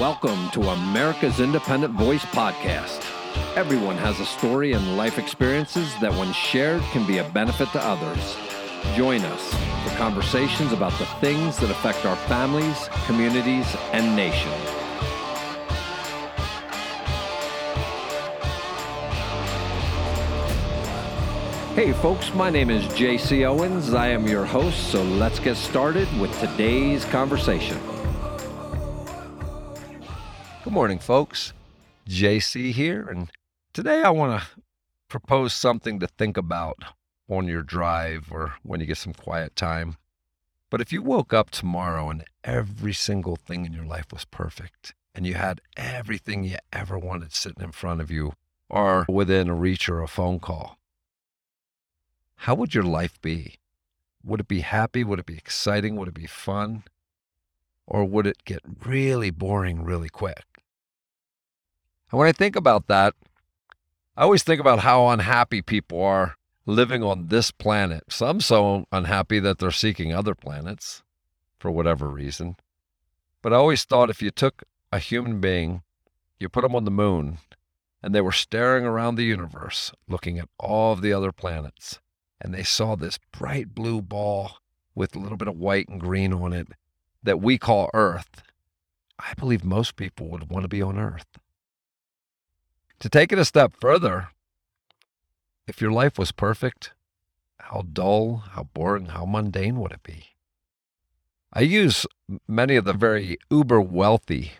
Welcome to America's Independent Voice Podcast. Everyone has a story and life experiences that, when shared, can be a benefit to others. Join us for conversations about the things that affect our families, communities, and nation. Hey, folks, my name is JC Owens. I am your host, so let's get started with today's conversation. Good morning, folks. JC here, and today I want to propose something to think about on your drive or when you get some quiet time. But if you woke up tomorrow and every single thing in your life was perfect, and you had everything you ever wanted sitting in front of you or within a reach or a phone call, how would your life be? Would it be happy? Would it be exciting? Would it be fun? Or would it get really boring really quick? And when I think about that, I always think about how unhappy people are living on this planet. Some so unhappy that they're seeking other planets for whatever reason. But I always thought if you took a human being, you put them on the moon, and they were staring around the universe, looking at all of the other planets, and they saw this bright blue ball with a little bit of white and green on it that we call Earth, I believe most people would want to be on Earth. To take it a step further, if your life was perfect, how dull, how boring, how mundane would it be? I use many of the very uber wealthy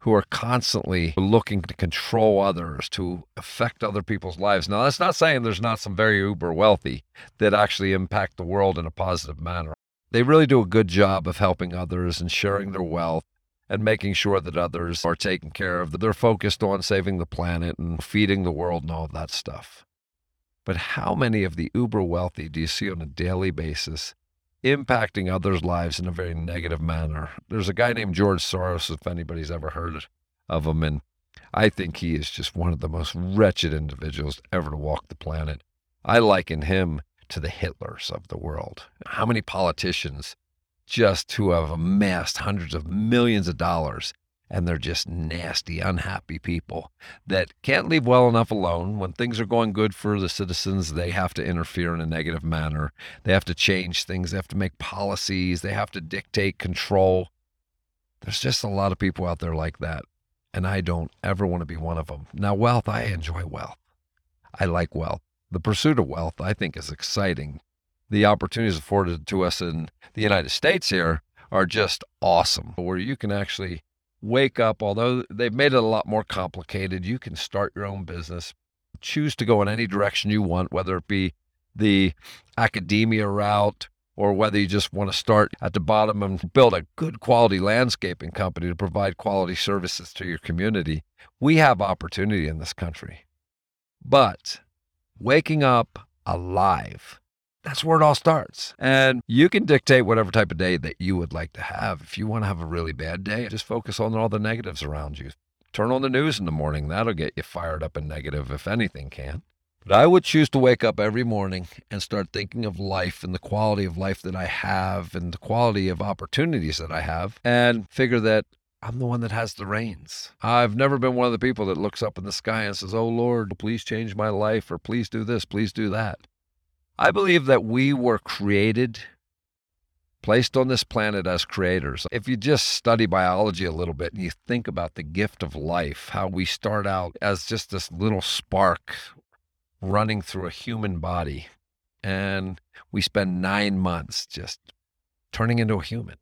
who are constantly looking to control others, to affect other people's lives. Now, that's not saying there's not some very uber wealthy that actually impact the world in a positive manner. They really do a good job of helping others and sharing their wealth and making sure that others are taken care of, that they're focused on saving the planet and feeding the world and all that stuff. But how many of the uber wealthy do you see on a daily basis impacting others' lives in a very negative manner. There's a guy named George Soros, if anybody's ever heard of him, and I think he is just one of the most wretched individuals ever to walk the planet. I liken him to the Hitlers of the world. How many politicians just who have amassed hundreds of millions of dollars and they're just nasty, unhappy people that can't leave well enough alone. When things are going good for the citizens, they have to interfere in a negative manner. They have to change things, they have to make policies, they have to dictate control. There's just a lot of people out there like that, and I don't ever want to be one of them. Now, wealth, I enjoy wealth. I like wealth. The pursuit of wealth, I think, is exciting. The opportunities afforded to us in the United States here are just awesome, where you can actually wake up, although they've made it a lot more complicated, you can start your own business, choose to go in any direction you want, whether it be the academia route or whether you just want to start at the bottom and build a good quality landscaping company to provide quality services to your community. We have opportunity in this country. But waking up alive that's where it all starts. And you can dictate whatever type of day that you would like to have. If you want to have a really bad day, just focus on all the negatives around you. Turn on the news in the morning. That'll get you fired up and negative, if anything can. But I would choose to wake up every morning and start thinking of life and the quality of life that I have and the quality of opportunities that I have and figure that I'm the one that has the reins. I've never been one of the people that looks up in the sky and says, Oh Lord, please change my life or please do this, please do that. I believe that we were created, placed on this planet as creators. If you just study biology a little bit and you think about the gift of life, how we start out as just this little spark running through a human body, and we spend nine months just turning into a human.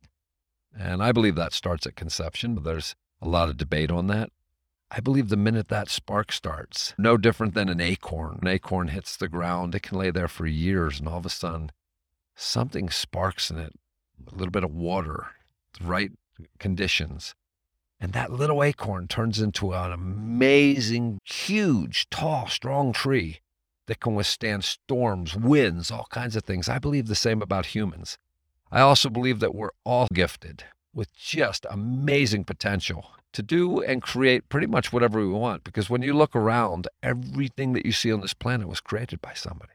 And I believe that starts at conception. But there's a lot of debate on that. I believe the minute that spark starts, no different than an acorn. An acorn hits the ground, it can lay there for years, and all of a sudden, something sparks in it a little bit of water, the right conditions. And that little acorn turns into an amazing, huge, tall, strong tree that can withstand storms, winds, all kinds of things. I believe the same about humans. I also believe that we're all gifted with just amazing potential to do and create pretty much whatever we want. Because when you look around, everything that you see on this planet was created by somebody.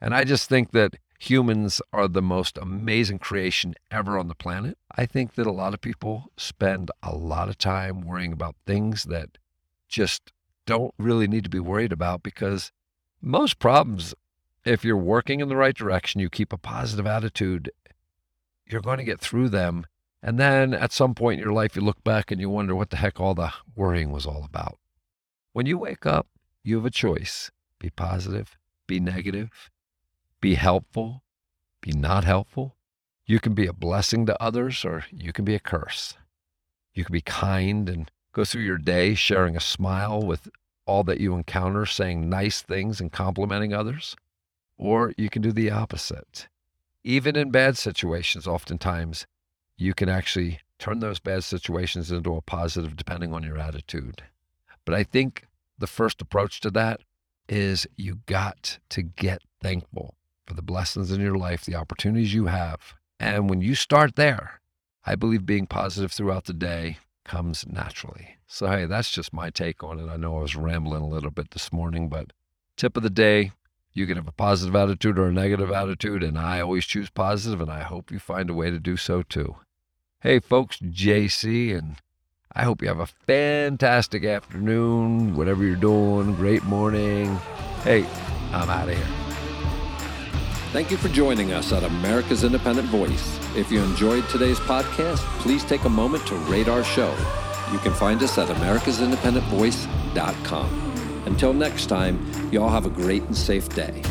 And I just think that humans are the most amazing creation ever on the planet. I think that a lot of people spend a lot of time worrying about things that just don't really need to be worried about because most problems, if you're working in the right direction, you keep a positive attitude, you're going to get through them. And then at some point in your life, you look back and you wonder what the heck all the worrying was all about. When you wake up, you have a choice be positive, be negative, be helpful, be not helpful. You can be a blessing to others or you can be a curse. You can be kind and go through your day sharing a smile with all that you encounter, saying nice things and complimenting others. Or you can do the opposite. Even in bad situations, oftentimes, you can actually turn those bad situations into a positive depending on your attitude. But I think the first approach to that is you got to get thankful for the blessings in your life, the opportunities you have. And when you start there, I believe being positive throughout the day comes naturally. So, hey, that's just my take on it. I know I was rambling a little bit this morning, but tip of the day you can have a positive attitude or a negative attitude, and I always choose positive, and I hope you find a way to do so too. Hey, folks, JC, and I hope you have a fantastic afternoon, whatever you're doing, great morning. Hey, I'm out of here. Thank you for joining us at America's Independent Voice. If you enjoyed today's podcast, please take a moment to rate our show. You can find us at americasindependentvoice.com. Until next time, y'all have a great and safe day.